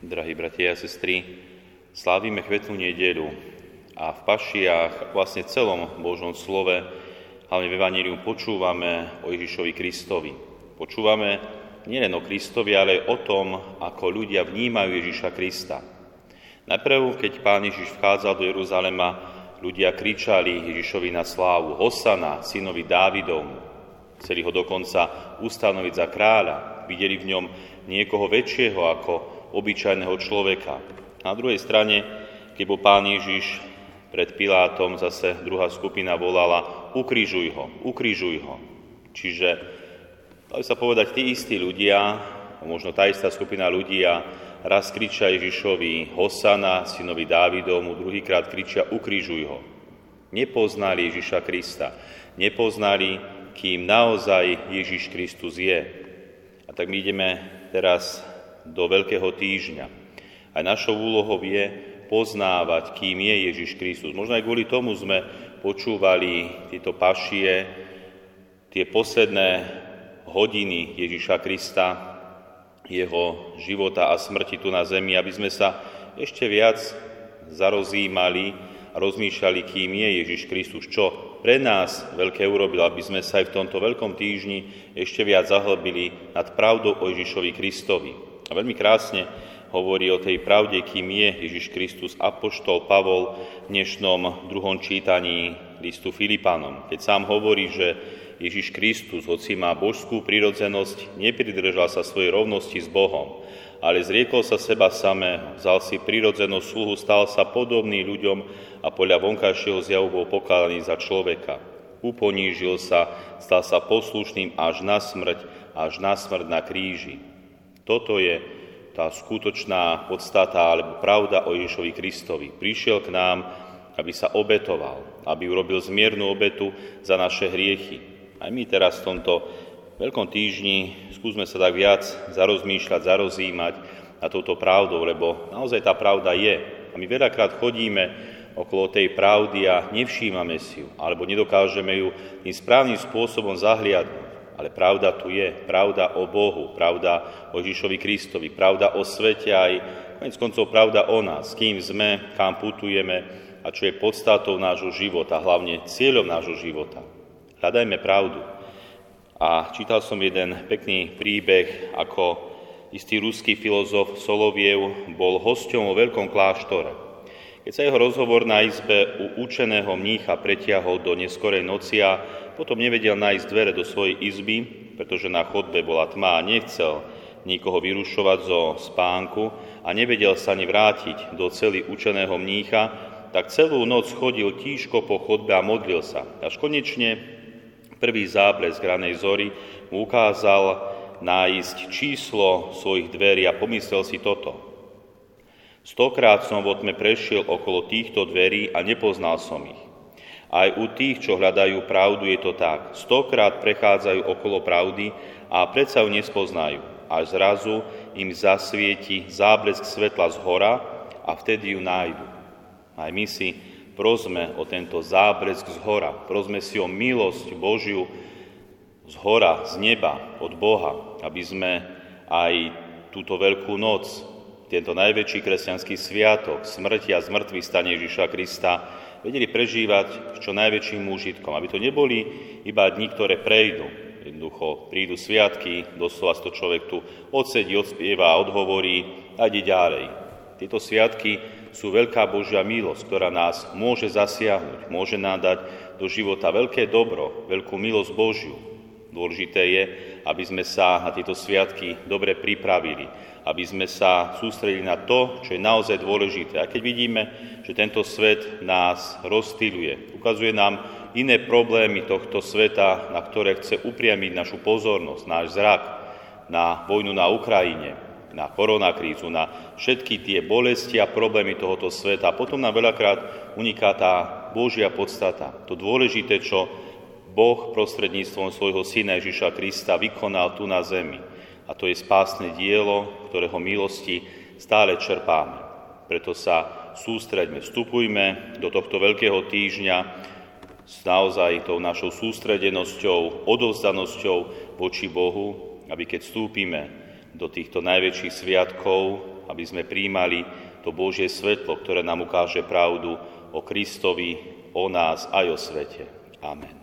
Drahí bratia a sestry, slávime kvetnú nedelu a v pašiach, vlastne celom Božom slove, hlavne v Evangelium, počúvame o Ježišovi Kristovi. Počúvame nielen o Kristovi, ale aj o tom, ako ľudia vnímajú Ježiša Krista. Najprv, keď pán Ježiš vchádzal do Jeruzalema, ľudia kričali Ježišovi na slávu, Hosana, synovi Dávidovmu. Chceli ho dokonca ustanoviť za kráľa, videli v ňom niekoho väčšieho ako obyčajného človeka. Na druhej strane, keď bol pán Ježiš pred Pilátom, zase druhá skupina volala ukrižuj ho, ukrižuj ho. Čiže, dali sa povedať, tí istí ľudia, možno tá istá skupina ľudí a raz kričia Ježišovi Hosana, synovi Dávidovmu, druhýkrát kričia ukrižuj ho. Nepoznali Ježiša Krista, nepoznali, kým naozaj Ježiš Kristus je. A tak my ideme teraz do Veľkého týždňa. A našou úlohou je poznávať, kým je Ježiš Kristus. Možno aj kvôli tomu sme počúvali tieto pašie, tie posledné hodiny Ježiša Krista, jeho života a smrti tu na zemi, aby sme sa ešte viac zarozímali a rozmýšľali, kým je Ježiš Kristus, čo pre nás veľké urobil, aby sme sa aj v tomto veľkom týždni ešte viac zahlbili nad pravdou o Ježišovi Kristovi. A veľmi krásne hovorí o tej pravde, kým je Ježiš Kristus apoštol Pavol v dnešnom druhom čítaní listu Filipánom, keď sám hovorí, že Ježiš Kristus, hoci má božskú prirodzenosť, nepridržal sa svojej rovnosti s Bohom, ale zriekol sa seba samého, vzal si prirodzenosť sluhu, stal sa podobný ľuďom a podľa vonkajšieho zjavu bol pokladaný za človeka. Uponížil sa, stal sa poslušným až na smrť, až na smrť na kríži. Toto je tá skutočná podstata alebo pravda o Ježišovi Kristovi. Prišiel k nám, aby sa obetoval, aby urobil zmiernu obetu za naše hriechy. Aj my teraz v tomto veľkom týždni skúsme sa tak viac zarozmýšľať, zarozímať na touto pravdou, lebo naozaj tá pravda je. A my veľakrát chodíme okolo tej pravdy a nevšímame si ju, alebo nedokážeme ju tým správnym spôsobom zahliadnúť. Ale pravda tu je, pravda o Bohu, pravda o Ježišovi Kristovi, pravda o svete aj konec koncov pravda o nás, kým sme, kam putujeme a čo je podstatou nášho života, hlavne cieľom nášho života. Hľadajme pravdu. A čítal som jeden pekný príbeh, ako istý ruský filozof Soloviev bol hosťom vo veľkom kláštore. Keď sa jeho rozhovor na izbe u učeného mnícha pretiahol do neskorej noci a potom nevedel nájsť dvere do svojej izby, pretože na chodbe bola tma a nechcel nikoho vyrušovať zo spánku a nevedel sa ani vrátiť do cely učeného mnícha, tak celú noc chodil tížko po chodbe a modlil sa. Až konečne prvý záblesk ranej zory mu ukázal nájsť číslo svojich dverí a pomyslel si toto. Stokrát som vo tme prešiel okolo týchto dverí a nepoznal som ich. Aj u tých, čo hľadajú pravdu, je to tak. Stokrát prechádzajú okolo pravdy a predsa ju nespoznajú. Až zrazu im zasvieti záblesk svetla z hora a vtedy ju nájdu. Aj my si prosme o tento záblesk z hora. Prosme si o milosť Božiu z hora, z neba, od Boha, aby sme aj túto veľkú noc, tento najväčší kresťanský sviatok, smrti a zmrtvý stane Ježiša Krista, vedeli prežívať s čo najväčším úžitkom, aby to neboli iba dni, ktoré prejdú. Jednoducho prídu sviatky, doslova to človek tu odsedí, odspieva, odhovorí a ide ďalej. Tieto sviatky sú veľká Božia milosť, ktorá nás môže zasiahnuť, môže nám dať do života veľké dobro, veľkú milosť Božiu. Dôležité je, aby sme sa na tieto sviatky dobre pripravili, aby sme sa sústredili na to, čo je naozaj dôležité. A keď vidíme, že tento svet nás rozstýluje, ukazuje nám iné problémy tohto sveta, na ktoré chce upriamiť našu pozornosť, náš zrak, na vojnu na Ukrajine, na koronakrízu, na všetky tie bolesti a problémy tohoto sveta. A potom nám veľakrát uniká tá Božia podstata, to dôležité, čo Boh prostredníctvom svojho Syna Ježiša Krista vykonal tu na zemi. A to je spásne dielo, ktorého milosti stále čerpáme. Preto sa sústreďme, vstupujme do tohto veľkého týždňa s naozaj tou našou sústredenosťou, odovzdanosťou voči Bohu, aby keď vstúpime do týchto najväčších sviatkov aby sme príjmali to Božie svetlo, ktoré nám ukáže pravdu o Kristovi, o nás aj o svete. Amen.